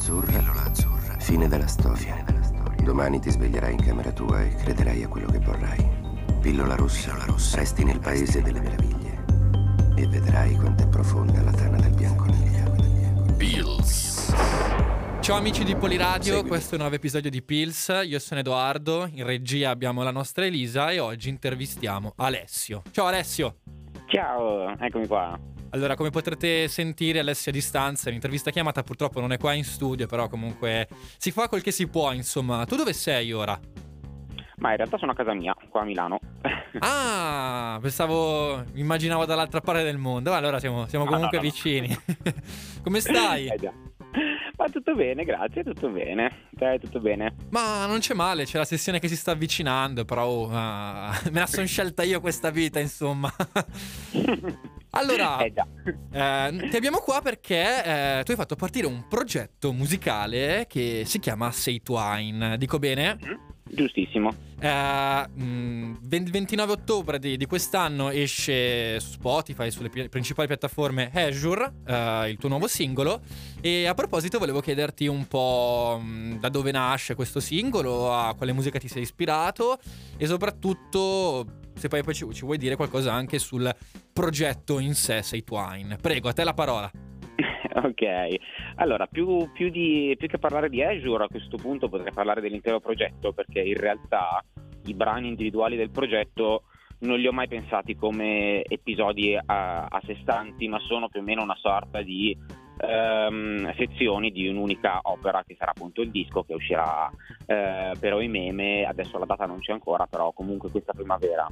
azzurra, pillola azzurra. Fine della storia. Fine della storia. Domani ti sveglierai in camera tua e crederai a quello che vorrai. Pillola rossa, pillola rossa. Resti nel paese delle meraviglie. E vedrai quanto è profonda la tana del bianconiglio. Pills. Ciao amici di Poliradio, Seguimi. questo è un nuovo episodio di Pills. Io sono Edoardo, in regia abbiamo la nostra Elisa e oggi intervistiamo Alessio. Ciao Alessio! Ciao, eccomi qua. Allora, come potrete sentire, Alessio a distanza, l'intervista chiamata purtroppo non è qua in studio, però comunque si fa quel che si può, insomma. Tu dove sei ora? Ma in realtà sono a casa mia, qua a Milano. Ah, pensavo, immaginavo dall'altra parte del mondo. Allora siamo, siamo No, comunque no, no. vicini. come stai? Eh già. Ma tutto bene, grazie, tutto bene. Te, tutto bene. Ma non c'è male, c'è la sessione che si sta avvicinando, però ah, me la sono scelta io questa vita, insomma. Allora, Eh eh, ti abbiamo qua perché eh, tu hai fatto partire un progetto musicale che si chiama Say Twine. Dico bene? Giustissimo. Eh, mh, 20 29 ottobre di, di quest'anno esce su Spotify, sulle pi- principali piattaforme Azure, eh, il tuo nuovo singolo. E a proposito volevo chiederti un po' mh, da dove nasce questo singolo, a quale musica ti sei ispirato e soprattutto se poi, poi ci, ci vuoi dire qualcosa anche sul progetto in sé, Say Twine. Prego, a te la parola. ok. Allora, più, più di- più che parlare di Azure, a questo punto potrei parlare dell'intero progetto, perché in realtà i brani individuali del progetto non li ho mai pensati come episodi a, a sé stanti, ma sono più o meno una sorta di ehm, sezioni di un'unica opera che sarà appunto il disco che uscirà eh, per Oimeme, adesso la data non c'è ancora, però comunque questa primavera.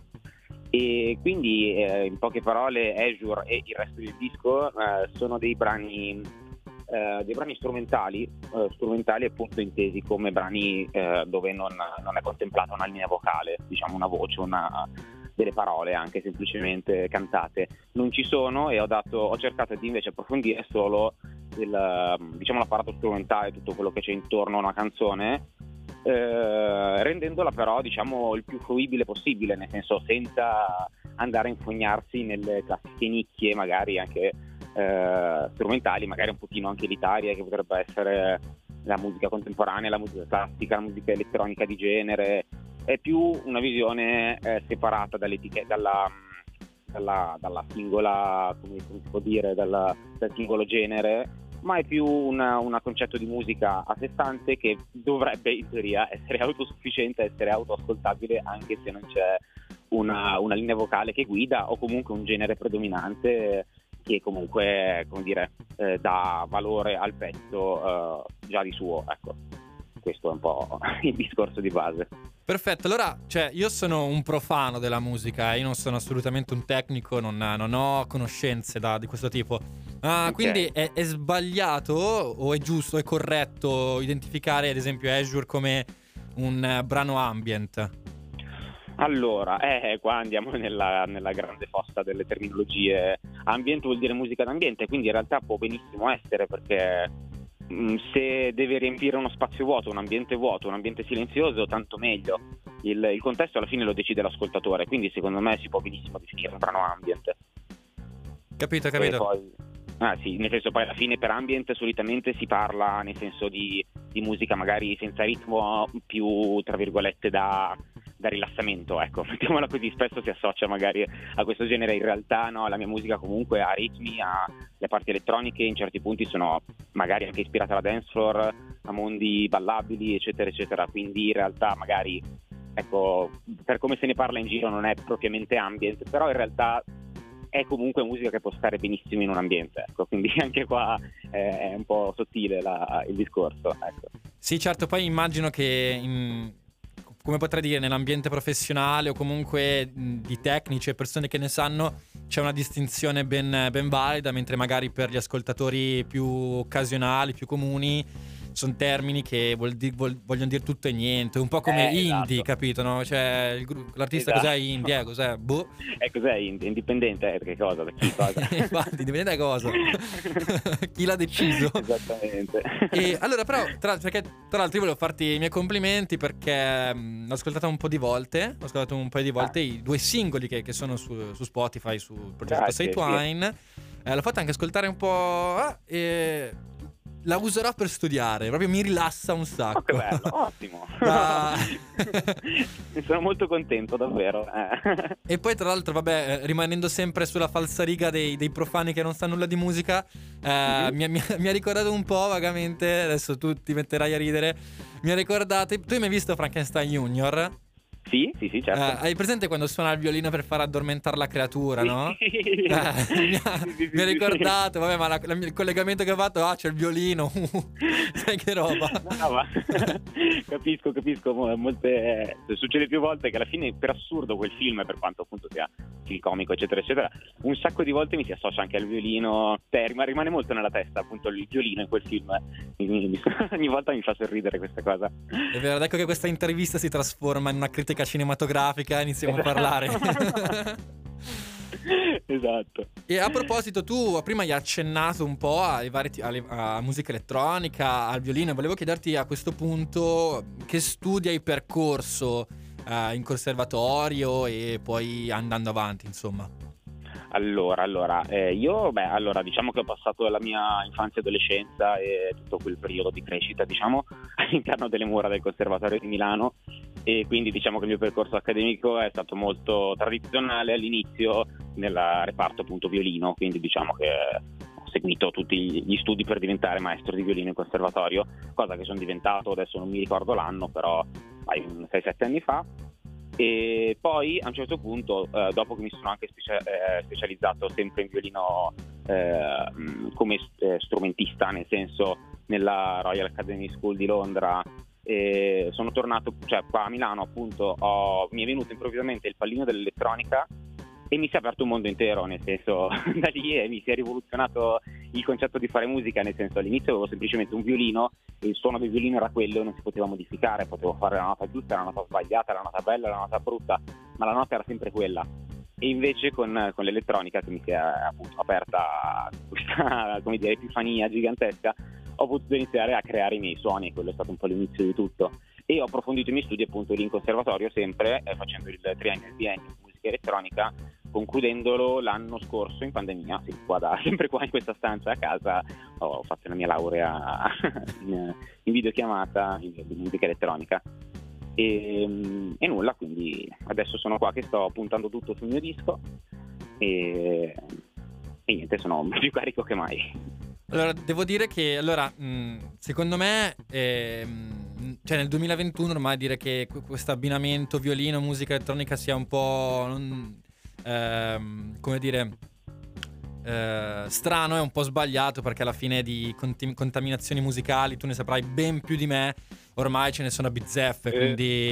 E quindi eh, in poche parole Azure e il resto del disco eh, sono dei brani, eh, dei brani strumentali, eh, strumentali appunto intesi come brani eh, dove non, non è contemplata una linea vocale, diciamo una voce, una, delle parole anche semplicemente cantate. Non ci sono e ho, dato, ho cercato di invece approfondire solo il, diciamo, l'apparato strumentale, tutto quello che c'è intorno a una canzone eh, rendendola però diciamo il più fruibile possibile, nel senso senza andare a infognarsi nelle classiche nicchie, magari anche eh, strumentali, magari un pochino anche elitarie, che potrebbe essere la musica contemporanea, la musica classica, la musica elettronica di genere. È più una visione eh, separata dalla, dalla, dalla singola, come, si può dire, dalla- dal singolo genere ma è più un concetto di musica a sé stante che dovrebbe in teoria essere autosufficiente, essere autoascoltabile anche se non c'è una, una linea vocale che guida o comunque un genere predominante che comunque dire, eh, dà valore al pezzo eh, già di suo. Ecco, questo è un po' il discorso di base. Perfetto, allora, cioè, io sono un profano della musica, io non sono assolutamente un tecnico, non, non ho conoscenze da- di questo tipo. Ah, Ok. Quindi è, è sbagliato o è giusto, è corretto identificare ad esempio Azure come un eh, brano ambient? Allora, eh, qua andiamo nella, nella grande fossa delle terminologie. Ambient vuol dire musica d'ambiente, quindi in realtà può benissimo essere perché se deve riempire uno spazio vuoto, un ambiente vuoto, un ambiente silenzioso, tanto meglio. Il, il contesto alla fine lo decide l'ascoltatore, quindi secondo me si può benissimo definire un brano ambient. Capito, capito? poi- ah, sì, nel senso poi alla fine per ambient solitamente si parla nel senso di, di musica magari senza ritmo, più tra virgolette da, da rilassamento, ecco, mettiamola così, spesso si associa magari a questo genere, in realtà no, la mia musica comunque ha ritmi, ha le parti elettroniche, in certi punti sono magari anche ispirata alla dance floor, a mondi ballabili, eccetera, eccetera, quindi in realtà magari, ecco, per come se ne parla in giro non è propriamente ambient, però in realtà è comunque musica che può stare benissimo in un ambiente, ecco, quindi anche qua eh, è un po' sottile la- il discorso, ecco. Sì, certo, poi immagino che, in- come potrei dire, nell'ambiente professionale o comunque di tecnici e persone che ne sanno, c'è una distinzione ben, ben valida, mentre magari per gli ascoltatori più occasionali, più comuni, sono termini che vuol di- vuol- vogliono dire tutto e niente, un po' come Eh, indie, esatto. capito? No? Cioè, il l'artista Esatto. cos'è indie? Eh, cos'è? Boh. E cos'è ind- indipendente? Eh, Che cosa? Da chi cosa? Infatti, dipende da cosa. Chi l'ha deciso? Esattamente. E allora, però, tra, perché, tra l'altro, io volevo farti i miei complimenti perché mh, l'ho ascoltata un po' di volte. Ho ascoltato un paio di volte i due singoli che, che sono su, su Spotify, sul progetto Grazie, Say Twine. Eh, l'ho fatta anche ascoltare un po'. ah, e la userò per studiare, proprio mi rilassa un sacco. Oh, che bello, ottimo. La... ne sono molto contento, davvero. Eh. E poi, tra l'altro, vabbè, eh, rimanendo sempre sulla falsariga dei, dei profani che non sanno nulla di musica, eh, mm-hmm. mi, mi, mi, ha ricordato un po' vagamente, adesso tu ti metterai a ridere, mi ha ricordato, tu hai mai visto Frankenstein Junior? Sì, sì, sì, certo. Uh, hai presente quando suona il violino per far addormentare la creatura, no? Sì. Uh, mi, ha, sì, mi ha ricordato, vabbè, ma la, la, il collegamento che ho fatto, ah, c'è il violino. Sai che roba. No, ma capisco, capisco. Molte, eh, succede più volte che alla fine, per assurdo, quel film, per quanto appunto sia il comico, eccetera, eccetera, un sacco di volte mi si associa anche al violino. Cioè, rimane molto nella testa, appunto, il violino in quel film. Ogni volta mi fa sorridere questa cosa. È vero, ecco che questa intervista si trasforma in una critica critica cinematografica iniziamo esatto. a parlare. esatto. E a proposito, tu prima hai accennato un po' ai vari, alle, a musica elettronica, al violino. Volevo chiederti a questo punto che studi hai percorso uh, in conservatorio e poi andando avanti, insomma. Allora, allora eh, io, beh, allora, diciamo che ho passato la mia infanzia e adolescenza e tutto quel periodo di crescita, diciamo, all'interno delle mura del Conservatorio di Milano e quindi diciamo che il mio percorso accademico è stato molto tradizionale all'inizio nel reparto appunto violino, quindi diciamo che ho seguito tutti gli studi per diventare maestro di violino in conservatorio, cosa che sono diventato, adesso non mi ricordo l'anno, però 6-7 anni fa e poi a un certo punto, eh, dopo che mi sono anche specia- eh, specializzato sempre in violino eh, come eh, strumentista, nel senso nella Royal Academy School di Londra, sono tornato cioè, qua a Milano, appunto, ho, mi è venuto improvvisamente il pallino dell'elettronica e mi si è aperto un mondo intero, nel senso da lì mi si è rivoluzionato il concetto di fare musica, nel senso all'inizio avevo semplicemente un violino e il suono del violino era quello non si poteva modificare, potevo fare la nota giusta, la nota sbagliata, la nota bella, la nota brutta, ma la nota era sempre quella. E invece con, con l'elettronica che mi si è appunto aperta questa come dire, epifania gigantesca, ho potuto iniziare a creare i miei suoni quello è stato un po' l'inizio di tutto. E ho approfondito i miei studi appunto lì in conservatorio sempre, eh, facendo il triennio e in musica elettronica concludendolo l'anno scorso in pandemia, sì, qua da, sempre qua in questa stanza a casa ho fatto la mia laurea in, in videochiamata in, in musica elettronica e, e, nulla, quindi adesso sono qua che sto puntando tutto sul mio disco e, e niente, sono più carico che mai. Allora, devo dire che, allora, secondo me, eh, cioè nel 2021 ormai dire che questo abbinamento violino-musica elettronica sia un po'... Non, ehm, come dire, eh, strano e un po' sbagliato perché alla fine di conti- contaminazioni musicali tu ne saprai ben più di me. Ormai ce ne sono a bizzeffe, quindi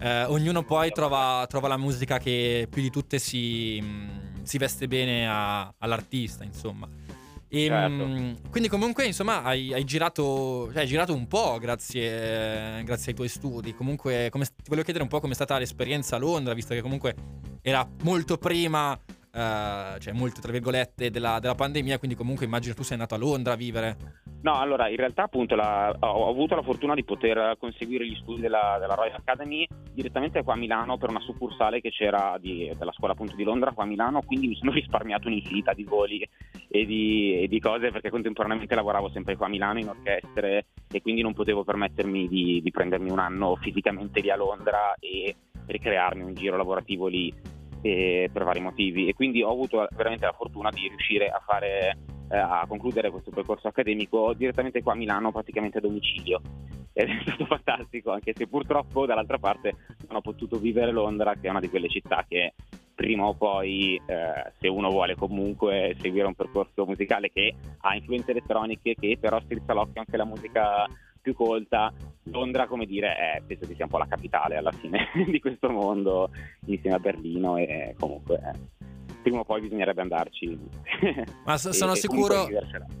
eh, ognuno poi trova, trova, la musica che più di tutte si, mh, si veste bene a, all'artista, insomma. E, certo. mh, quindi comunque insomma hai, hai, girato, cioè, hai girato un po' grazie, grazie, ai tuoi studi. Comunque come, ti volevo chiedere un po' come è stata l'esperienza a Londra, visto che comunque era molto prima Uh, cioè molto tra virgolette della, della, pandemia, quindi comunque immagino tu sei andato a Londra a vivere. No, allora in realtà appunto la, ho, avuto la fortuna di poter conseguire gli studi della, della, Royal Academy direttamente qua a Milano per una succursale che c'era di, della scuola appunto di Londra qua a Milano, quindi mi sono risparmiato un'infinità di voli e di, e di cose perché contemporaneamente lavoravo sempre qua a Milano in orchestre e quindi non potevo permettermi di, di prendermi un anno fisicamente lì a Londra e ricrearmi un giro lavorativo lì eh, per vari motivi. E quindi ho avuto veramente la fortuna di riuscire a fare eh, a concludere questo percorso accademico direttamente qua a Milano praticamente a domicilio. Ed è stato fantastico anche se purtroppo dall'altra parte non ho potuto vivere Londra che è una di quelle città che prima o poi eh, se uno vuole comunque seguire un percorso musicale che ha influenze elettroniche che però strizza l'occhio anche alla musica più colta. Londra, come dire, è, penso che sia un po' la capitale alla fine di questo mondo, insieme a Berlino e comunque prima o poi bisognerebbe andarci. Ma so, sono, e, sicuro,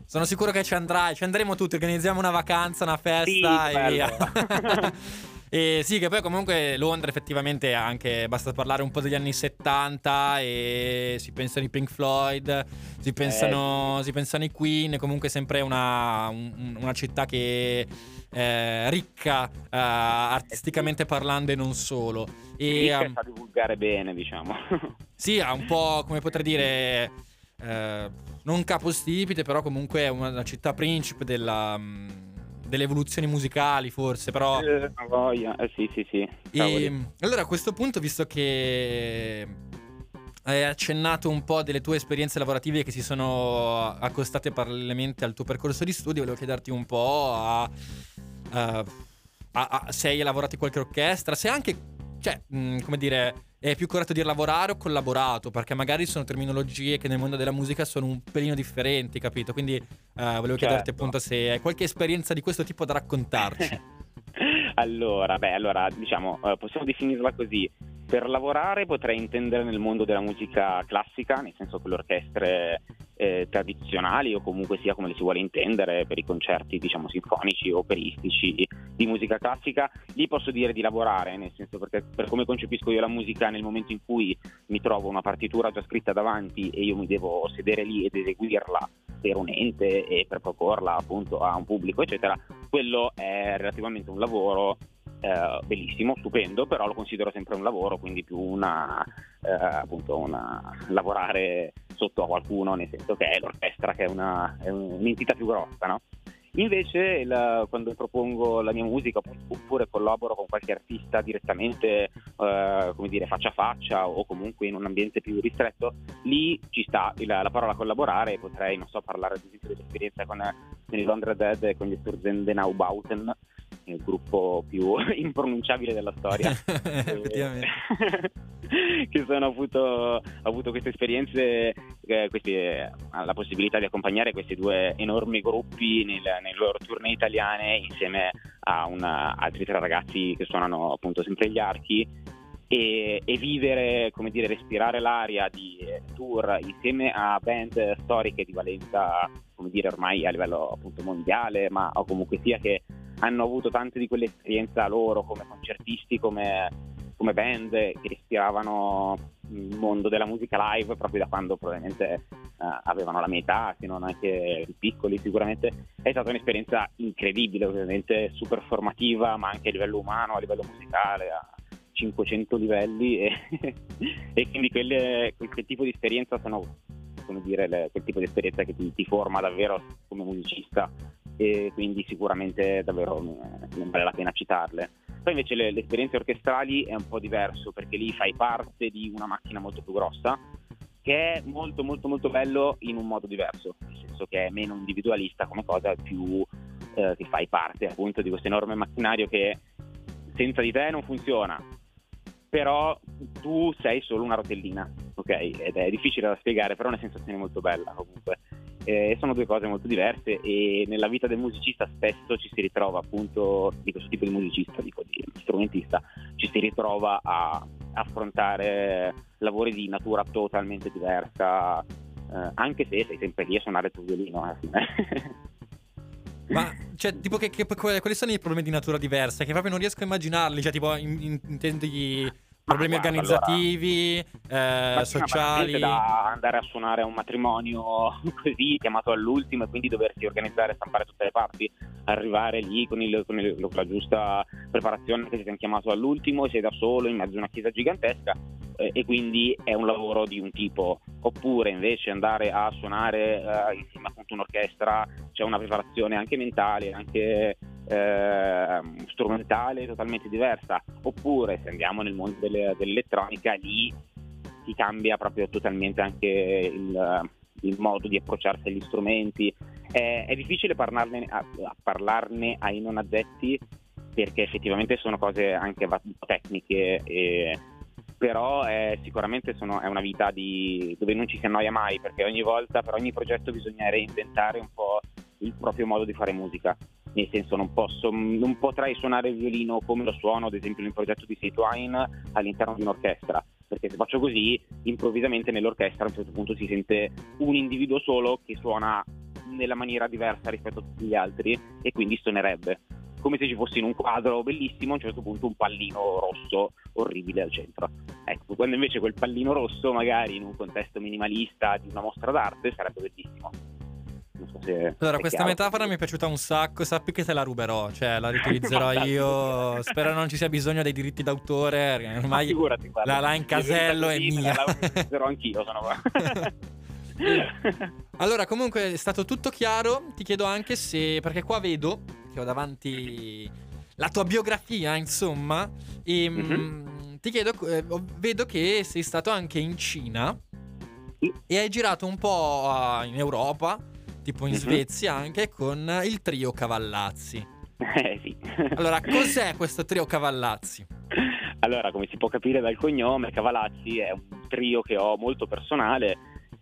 sono sicuro che ci andrai, ci andremo tutti, organizziamo una vacanza, una festa sì, e via. E sì, che poi comunque Londra effettivamente anche, basta parlare un po' degli anni 70 e si pensano ai Pink Floyd, si pensano, eh. si pensano ai Queen, comunque sempre una, un, una città che è ricca uh, artisticamente parlando e non solo. E, um, sa divulgare bene, diciamo. sì, ha un po' come potrei dire eh, non capostipite, però comunque è una, una città principe della, mh, delle evoluzioni musicali, forse, però... Eh, voglia. Eh, sì, sì, sì. E, allora a questo punto, visto che hai accennato un po' delle tue esperienze lavorative che si sono accostate parallelamente al tuo percorso di studio, volevo chiederti un po' a, a, a, se hai lavorato in qualche orchestra, se anche, cioè, mh, come dire, è più corretto dire lavorare o collaborato, perché magari sono terminologie che nel mondo della musica sono un pelino differenti, capito? Quindi uh, volevo certo. chiederti appunto se hai qualche esperienza di questo tipo da raccontarci. allora, beh, allora, diciamo, uh, possiamo definirla così per lavorare potrei intendere nel mondo della musica classica, nel senso che le orchestre eh, tradizionali o comunque sia come le si vuole intendere per i concerti diciamo sinfonici o operistici di musica classica, lì posso dire di lavorare, nel senso perché per come concepisco io la musica nel momento in cui mi trovo una partitura già scritta davanti e io mi devo sedere lì ed eseguirla per un ente e per proporla appunto a un pubblico eccetera, quello è relativamente un lavoro eh, bellissimo, stupendo, però lo considero sempre un lavoro, quindi più una, eh, appunto una, lavorare sotto a qualcuno, nel senso che è l'orchestra che è, una, è un'entità più grossa, no? Invece il, quando propongo la mia musica oppure collaboro con qualche artista direttamente, eh, come dire, faccia a faccia o comunque in un ambiente più ristretto, lì ci sta la, la parola collaborare, potrei, non so, parlare ad esempio dell'esperienza con, con i Londra Dead e con gli Sturzendenau-Bauten, il gruppo più impronunciabile della storia. Effettivamente. che sono avuto, ho avuto queste esperienze, eh, queste, la possibilità di accompagnare questi due enormi gruppi nel, nelle loro tournée italiane insieme a una, altri tre ragazzi che suonano appunto sempre gli archi e, e, vivere, come dire, respirare l'aria di tour insieme a band storiche di valenza, come dire, ormai a livello appunto mondiale, ma o comunque sia che hanno avuto tante di quelle esperienze loro come concertisti, come, come band che respiravano il mondo della musica live proprio da quando probabilmente uh, avevano la mia età, se non anche piccoli sicuramente. È stata un'esperienza incredibile, ovviamente super formativa, ma anche a livello umano, a livello musicale, a 500 livelli e, e quindi quelle, quel tipo di esperienza sono come dire, le, quel tipo di esperienza che ti, ti forma davvero come musicista. E quindi sicuramente davvero non vale la pena citarle. Poi invece le, le, esperienze orchestrali è un po' diverso perché lì fai parte di una macchina molto più grossa che è molto molto molto bello in un modo diverso, nel senso che è meno individualista come cosa, più eh, che fai parte appunto di questo enorme macchinario che senza di te non funziona, però tu sei solo una rotellina, ok? Ed è difficile da spiegare, però è una sensazione molto bella comunque eh, sono due cose molto diverse e nella vita del musicista spesso ci si ritrova appunto di questo tipo di musicista, dico di strumentista, ci si ritrova a affrontare lavori di natura totalmente diversa, eh, anche se sei sempre lì a suonare il tuo violino. Eh. Ma cioè, tipo, che, che, quali sono i problemi di natura diversa? Che proprio non riesco a immaginarli. Cioè, tipo, in, in, problemi guarda, organizzativi, allora, eh, sociali. da andare a suonare a un matrimonio così chiamato all'ultimo e quindi doversi organizzare e stampare tutte le parti, arrivare lì con, il, con, il, con la giusta preparazione che ti hanno chiamato all'ultimo e sei da solo in mezzo a una chiesa gigantesca eh, e quindi è un lavoro di un tipo. Oppure invece andare a suonare eh, insieme appunto un'orchestra c'è una preparazione anche mentale, anche eh, strumentale totalmente diversa, oppure se andiamo nel mondo delle, dell'elettronica lì si cambia proprio totalmente anche il, il modo di approcciarsi agli strumenti. È, è difficile parlarne, a, a parlarne ai non addetti perché effettivamente sono cose anche tecniche e però è, sicuramente sono, è una vita di, dove non ci si annoia mai perché ogni volta per ogni progetto bisogna reinventare un po' il proprio modo di fare musica. Nel senso non, posso, non potrei suonare il violino come lo suono ad esempio nel progetto di Seitwine all'interno di un'orchestra. Perché se faccio così improvvisamente nell'orchestra a un certo punto si sente un individuo solo che suona nella maniera diversa rispetto a tutti gli altri e quindi suonerebbe come se ci fosse in un quadro bellissimo a un certo punto un pallino rosso orribile al centro. Ecco quando invece quel pallino rosso magari in un contesto minimalista di una mostra d'arte sarebbe bellissimo so se allora, questa chiaro. metafora mi è piaciuta un sacco. Sappi che te la ruberò, cioè la riutilizzerò io. Spero non ci sia bisogno dei diritti d'autore. Ormai figurati, la, la incasello è mia. La utilizzerò anch'io, sono qua. allora, comunque è stato tutto chiaro. Ti chiedo anche se, perché qua vedo che ho davanti la tua biografia, insomma, e mm-hmm. ti chiedo, eh, vedo che sei stato anche in Cina Sì. e hai girato un po' in Europa, tipo in Mhm. Svezia anche, con il trio Cavallazzi. Eh sì. Allora, cos'è questo trio Cavallazzi? Allora, come si può capire dal cognome, Cavalazzi è un trio che ho molto personale,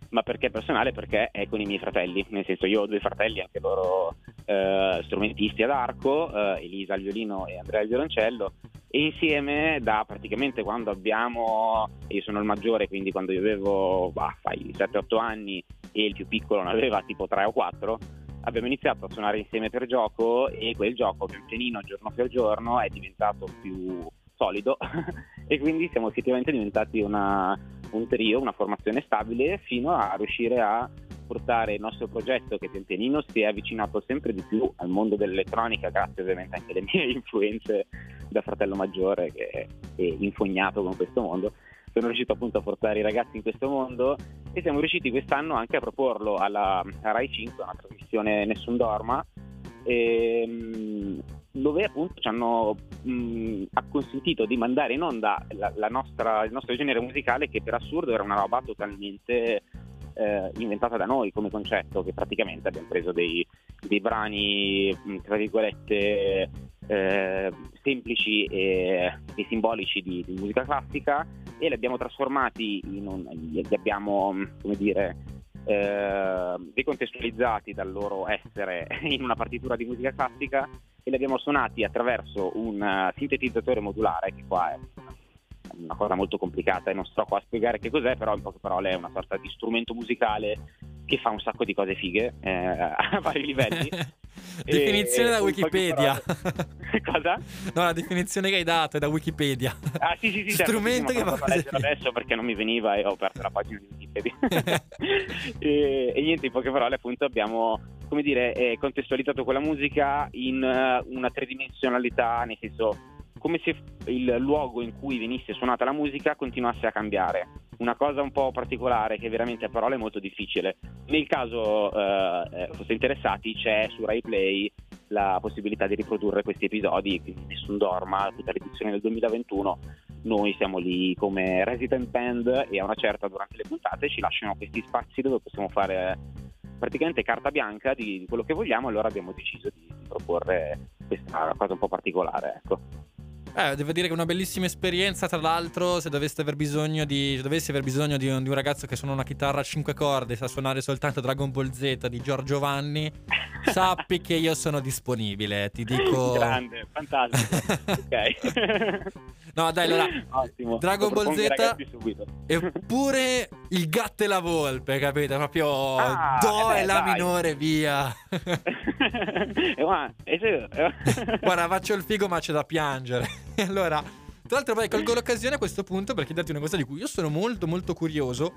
ma perché personale? Perché è con i miei fratelli, nel senso io ho due fratelli, anche loro eh, strumentisti ad arco, eh, Elisa al violino e Andrea al violoncello, e insieme da praticamente quando abbiamo, io sono il maggiore, quindi quando io avevo bah, fai 7-8 anni e il più piccolo ne aveva tipo 3 o 4, abbiamo iniziato a suonare insieme per gioco e quel gioco pian pianino, giorno per giorno, è diventato più solido e quindi siamo effettivamente diventati una- un trio, una formazione stabile fino a riuscire a portare il nostro progetto che pian pianino si è avvicinato sempre di più al mondo dell'elettronica grazie ovviamente anche alle mie influenze da fratello maggiore che è infognato con questo mondo sono riuscito appunto a portare i ragazzi in questo mondo e siamo riusciti quest'anno anche a proporlo alla, a Rai 5, una trasmissione Nessun Dorma, ehm, dove appunto ci hanno mh, ha consentito di mandare in onda la- la nostra- il nostro genere musicale che per assurdo era una roba totalmente eh, inventata da noi come concetto, che praticamente abbiamo preso dei, dei brani, mh, tra virgolette, eh, semplici e, e simbolici di, di musica classica e li abbiamo trasformati in un, li abbiamo, come dire, eh, decontestualizzati dal loro essere in una partitura di musica classica e li abbiamo suonati attraverso un eh, sintetizzatore modulare, che qua è una cosa molto complicata e non sto qua a spiegare che cos'è, però in poche parole è una sorta di strumento musicale che fa un sacco di cose fighe eh, a vari livelli. definizione E- da Wikipedia. Cosa? no, la definizione che hai dato è da Wikipedia. Ah sì sì sì, certo, Strumento sì, che va a adesso perché non mi veniva e ho aperto la pagina di Wikipedia. e, e niente, in poche parole appunto abbiamo, come dire, eh, contestualizzato quella musica in eh, una tridimensionalità, nel senso come se il luogo in cui venisse suonata la musica continuasse a cambiare. Una cosa un po' particolare che veramente a parole è molto difficile. Nel caso eh, eh, foste interessati c'è su Rai Play la possibilità di riprodurre questi episodi, nessun dorma, tutta l'edizione del 2021. Noi siamo lì come resident band e a una certa durante le puntate ci lasciano questi spazi dove possiamo fare praticamente carta bianca di, quello che vogliamo, allora abbiamo deciso di proporre questa cosa un po' particolare. Ecco. Eh, devo dire che è una bellissima esperienza. Tra l'altro, se doveste aver bisogno di. Se dovessi aver bisogno di un, di un ragazzo che suona una chitarra a 5 corde sa suonare soltanto Dragon Ball Z di Giorgio Vanni, sappi che io sono disponibile. Ti dico. Grande, fantastico. ok. No, dai, allora. Ottimo. Dragon Ball Z. Eppure il gatto e la volpe, capito? Proprio Ah, Do eh beh, e La dai. minore, via. Eh, eh. Guarda, faccio il figo, ma c'è da piangere. Allora, tra l'altro, vai, colgo l'occasione a questo punto per chiederti una cosa di cui io sono molto, molto curioso.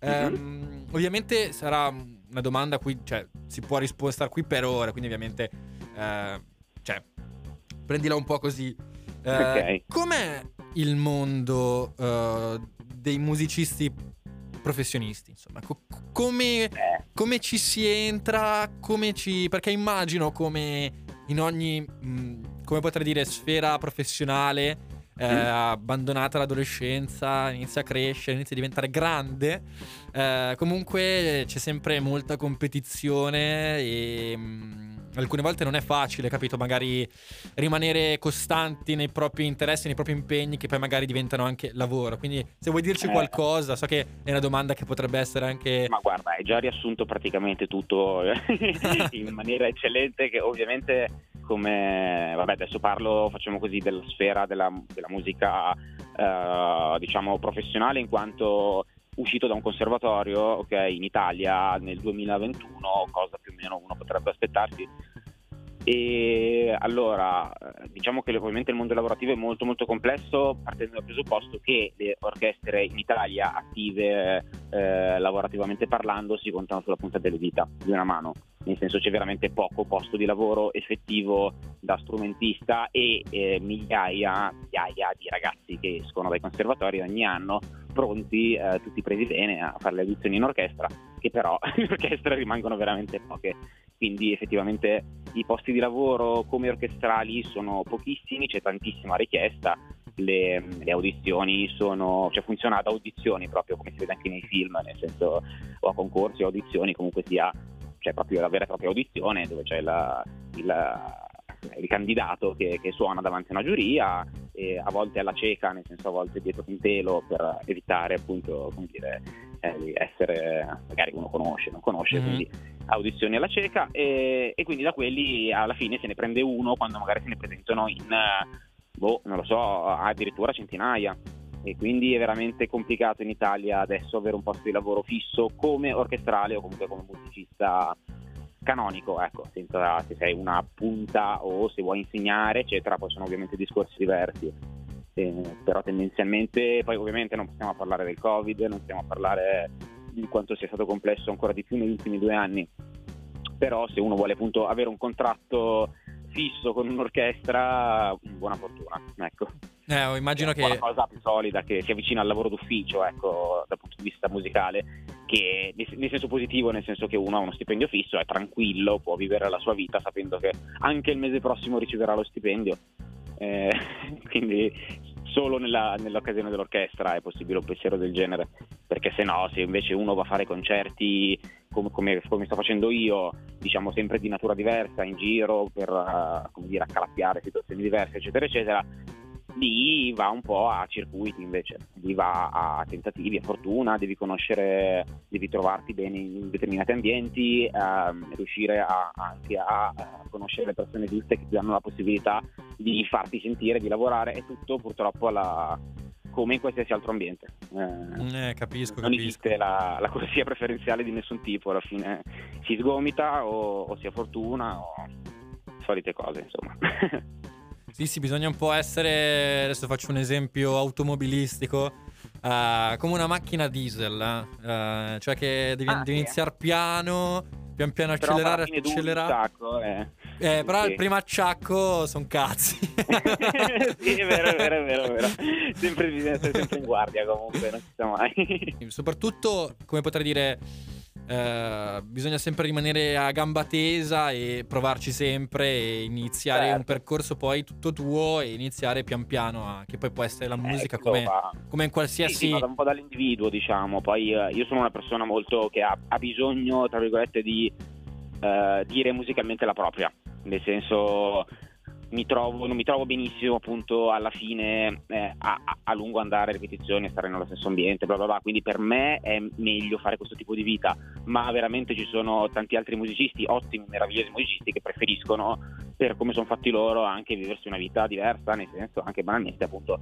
Ehm, ovviamente sarà una domanda a cui cioè, si può rispondere star qui per ore, quindi ovviamente, eh, cioè, prendila un po' così. Eh, Ok. Com'è il mondo eh, dei musicisti professionisti? Insomma, Co- come, come ci si entra? Come ci. Perché immagino come in ogni. mh, come potrei dire, sfera professionale. Eh, Mm. abbandonata l'adolescenza, inizia a crescere, inizia a diventare grande. eh, comunque c'è sempre molta competizione e mh, alcune volte non è facile, capito? Magari rimanere costanti nei propri interessi, nei propri impegni, che poi magari diventano anche lavoro. Quindi, se vuoi dirci Eh. qualcosa, so che è una domanda che potrebbe essere anche. Ma guarda, hai già riassunto praticamente tutto in maniera eccellente che ovviamente come vabbè adesso parlo facciamo così della sfera della, della musica eh, diciamo professionale in quanto uscito da un conservatorio ok in Italia nel 2021 cosa più o meno uno potrebbe aspettarsi e allora eh, diciamo che ovviamente il mondo lavorativo è molto molto complesso partendo dal presupposto che le orchestre in Italia attive eh, lavorativamente parlando si contano sulla punta delle dita di una mano nel senso c'è veramente poco posto di lavoro effettivo da strumentista e eh, migliaia, migliaia di ragazzi che escono dai conservatori ogni anno pronti, eh, tutti presi bene a fare le audizioni in orchestra, che però in orchestra rimangono veramente poche. Quindi effettivamente i posti di lavoro come orchestrali sono pochissimi, c'è tantissima richiesta, le, le audizioni sono, cioè funziona ad audizioni proprio come si vede anche nei film, nel senso o a concorsi o audizioni, comunque sia, cioè proprio la vera e propria audizione dove c'è la, il, il candidato che, che, suona davanti a una giuria, a volte alla cieca, nel senso a volte dietro un telo per evitare appunto, come dire, eh, essere, magari uno conosce, non conosce, mm-hmm. quindi audizioni alla cieca e, e, quindi da quelli alla fine se ne prende uno quando magari se ne presentano in, boh, non lo so, addirittura centinaia e quindi è veramente complicato in Italia adesso avere un posto di lavoro fisso come orchestrale o comunque come musicista canonico, ecco, senza se sei una punta o se vuoi insegnare, eccetera, poi sono ovviamente discorsi diversi. Eh, però tendenzialmente poi ovviamente non possiamo parlare del Covid, non possiamo parlare di quanto sia stato complesso ancora di più negli ultimi due anni. Però se uno vuole appunto avere un contratto fisso con un'orchestra, buona fortuna, ecco. Eh, immagino che... Una cosa più solida che si avvicina al lavoro d'ufficio, ecco, dal punto di vista musicale, che nel senso positivo, nel senso che uno ha uno stipendio fisso, è tranquillo, può vivere la sua vita sapendo che anche il mese prossimo riceverà lo stipendio. Eh, quindi solo nella, nell'occasione dell'orchestra è possibile un pensiero del genere, perché se no, se invece uno va a fare concerti come, come, come sto facendo io, diciamo sempre di natura diversa, in giro per uh, come dire, accalappiare situazioni diverse, eccetera, eccetera, lì va un po' a circuiti invece, lì va a tentativi, a fortuna, devi conoscere, devi trovarti bene in determinati ambienti, ehm, riuscire a, anche a, a, conoscere le persone giuste che ti danno la possibilità di farti sentire, di lavorare, è tutto purtroppo alla, come in qualsiasi altro ambiente. Eh, eh, capisco, non capisco. esiste la, la, corsia preferenziale di nessun tipo, alla fine si sgomita o, o si ha fortuna o solite cose, insomma. Sì, sì, bisogna un po' essere. Adesso faccio un esempio automobilistico. Uh, come una macchina diesel, uh, cioè che devi, ah, devi sì. iniziare piano, pian piano accelerare, accelerare. Sacco, eh. Eh, però sì. il primo acciacco sono cazzi. sì, è vero, è vero, è vero, è vero. Sempre, bisogna essere sempre in guardia comunque, non si sa mai. Soprattutto, come potrei dire eh, bisogna sempre rimanere a gamba tesa e provarci sempre e iniziare certo. un percorso poi tutto tuo e iniziare pian piano a, che poi può essere la musica ecco, come, come, in qualsiasi... Sì, sì, un po' dall'individuo diciamo, poi uh, io sono una persona molto che ha, ha bisogno tra virgolette di uh, dire musicalmente la propria, nel senso mi trovo, non mi trovo benissimo appunto alla fine eh, a, a, lungo andare, ripetizioni, stare nello stesso ambiente, bla bla bla, quindi per me è meglio fare questo tipo di vita, ma veramente ci sono tanti altri musicisti, ottimi, meravigliosi musicisti che preferiscono, per come sono fatti loro, anche viversi una vita diversa, nel senso anche banalmente appunto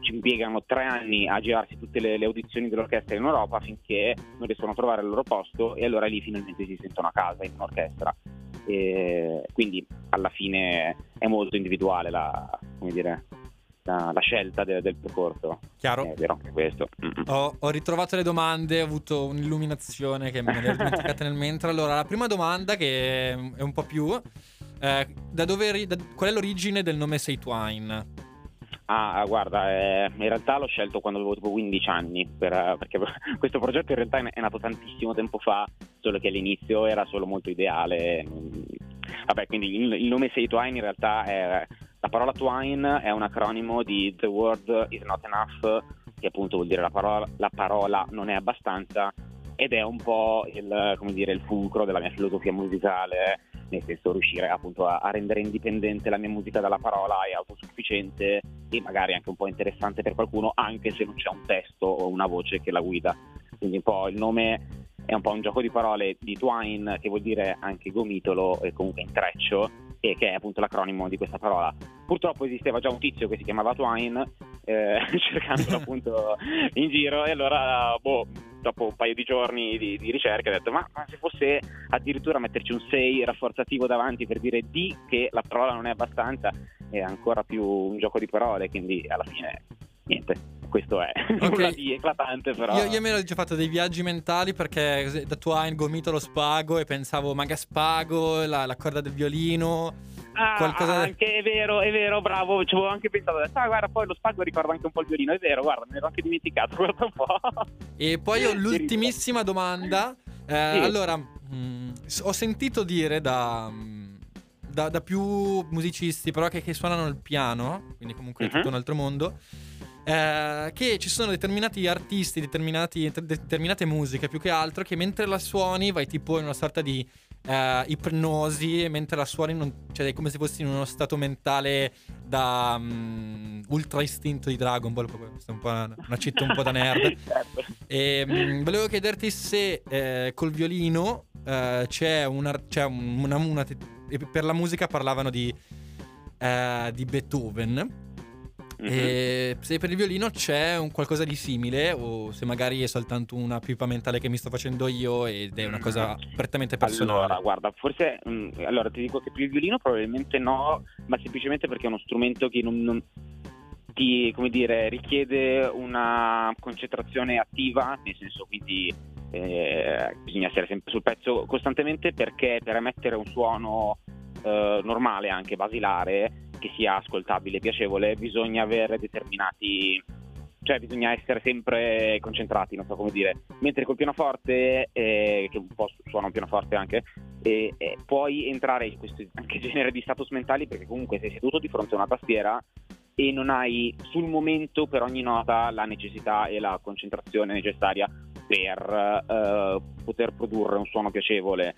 ci impiegano tre anni a girarsi tutte le, le, audizioni dell'orchestra in Europa finché non riescono a trovare il loro posto e allora lì finalmente si sentono a casa in un'orchestra. E quindi alla fine è molto individuale la, dire, la, la scelta de, del percorso. Chiaro. È vero anche questo. Ho, ho, ritrovato le domande, ho avuto un'illuminazione che me ero dimenticate nel mentre. Allora, la prima domanda che è un po' più... Eh, da dove, da, qual è l'origine del nome Say Twine? Ah, guarda, eh, in realtà l'ho scelto quando avevo tipo 15 anni, per, perché questo progetto in realtà è nato tantissimo tempo fa, solo che all'inizio era solo molto ideale. Vabbè, quindi il, il nome Say Twine in realtà è... La parola Twine è un acronimo di The Word is Not Enough, che appunto vuol dire la parola, la parola non è abbastanza, ed è un po' il, dire, il fulcro della mia filosofia musicale nel senso riuscire appunto a, a, rendere indipendente la mia musica dalla parola e autosufficiente e magari anche un po' interessante per qualcuno anche se non c'è un testo o una voce che la guida. Quindi un po' il nome è un po' un gioco di parole di twine che vuol dire anche gomitolo e comunque intreccio e che è appunto l'acronimo di questa parola. Purtroppo esisteva già un tizio che si chiamava Twine eh, cercandolo appunto in giro e allora boh dopo un paio di giorni di, di ricerca ho detto ma, ma, se fosse addirittura metterci un 6 rafforzativo davanti per dire di che la parola non è abbastanza è ancora più un gioco di parole quindi alla fine niente questo è okay. di eclatante però io, io mi ero già fatto dei viaggi mentali perché da tua in gomito lo spago e pensavo maga spago la, la corda del violino Ah, qualcosa... anche è vero, è vero, bravo, ci avevo anche pensato, ah guarda poi lo spago ricorda anche un po' il violino, è vero, guarda, me l'ero anche dimenticato, guarda un po'. E poi ho l'ultimissima domanda, eh, Sì. allora, mh, s- ho sentito dire da, mh, da, da più musicisti, però che, che suonano il piano, quindi comunque è Mhm. tutto un altro mondo, eh, che ci sono determinati artisti, determinate musiche più che altro, che mentre la suoni vai tipo in una sorta di eh, ipnosi, e mentre la suoni non, cioè è come se fossi in uno stato mentale da mh, ultra istinto di Dragon Ball, questa è un po' una, una cheat un po' da nerd. Certo. E, mh, volevo chiederti se eh, col violino eh, c'è, una, c'è un- una, una e per la musica parlavano di, eh, di Beethoven. Mhm. E se per il violino c'è un qualcosa di simile o se magari è soltanto una pipa mentale che mi sto facendo io ed è una cosa prettamente personale. Allora, guarda, forse mm, allora ti dico che per il violino probabilmente no, ma semplicemente perché è uno strumento che non, non- ti, come dire, richiede una concentrazione attiva, nel senso quindi eh, bisogna essere sempre sul pezzo costantemente perché per emettere un suono eh, normale, anche basilare, che sia ascoltabile piacevole, bisogna avere determinati cioè bisogna essere sempre concentrati, non so come dire. Mentre col pianoforte, eh, che un po' suona un pianoforte anche, eh, eh, puoi entrare in questo genere di status mentali perché comunque sei seduto di fronte a una tastiera e non hai sul momento per ogni nota la necessità e la concentrazione necessaria per eh, poter produrre un suono piacevole.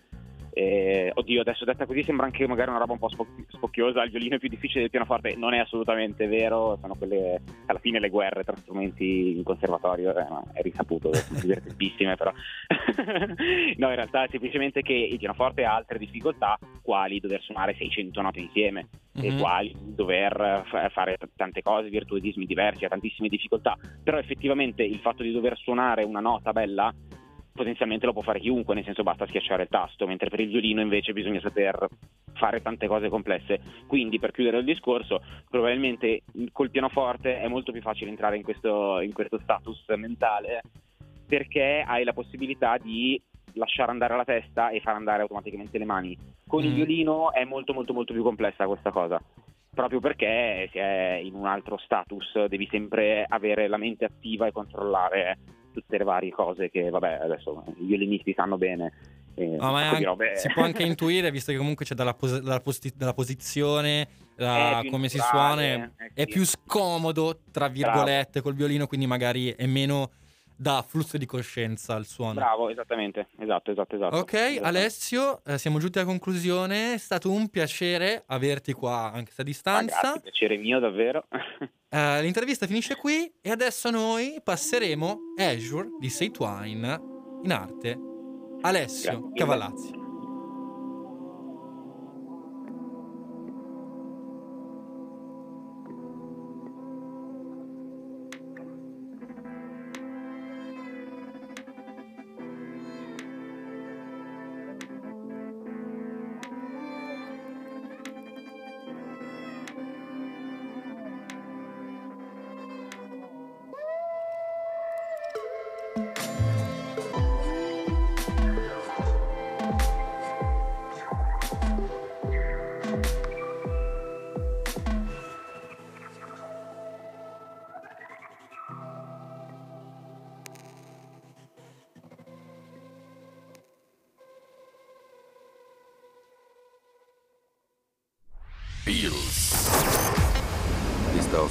Eh, oddio, adesso detta così sembra anche magari una roba un po' spoc- spocchiosa. Il violino è più difficile del pianoforte, non è assolutamente vero. Sono quelle alla fine le guerre tra strumenti in conservatorio, eh, è risaputo, sono divertentissime, però no, in realtà è semplicemente che il pianoforte ha altre difficoltà, quali dover suonare 600 note insieme e Mhm. quali dover fa- fare tante cose, virtuosismi diversi, ha tantissime difficoltà. Però effettivamente il fatto di dover suonare una nota bella potenzialmente lo può fare chiunque, nel senso basta schiacciare il tasto, mentre per il violino invece bisogna saper fare tante cose complesse. Quindi per chiudere il discorso, probabilmente col pianoforte è molto più facile entrare in questo, in questo status mentale perché hai la possibilità di lasciare andare la testa e far andare automaticamente le mani. Con il Mm. violino è molto molto molto più complessa questa cosa. Proprio perché si è in un altro status, devi sempre avere la mente attiva e controllare tutte le varie cose che, vabbè, adesso i violinisti sanno bene. eh, No, è anche- si può anche intuire, visto che comunque c'è dalla, pos- dalla posti- dalla posizione, È più come si suona, è, eh, è sì. più scomodo, tra virgolette, col violino, quindi magari è meno da flusso di coscienza il suono. Bravo, esattamente, esatto, esatto, esatto. Ok, Esatto. Alessio, eh, siamo giunti alla conclusione. È stato un piacere averti qua anche se a distanza. grazie, piacere mio davvero. Eh, l'intervista finisce qui e adesso noi passeremo Azure di Say Twine in arte. Alessio Grazie. Cavallazzi.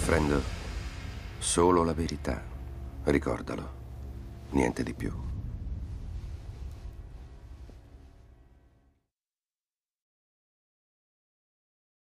Offrendo solo la verità. Ricordalo. Niente di più.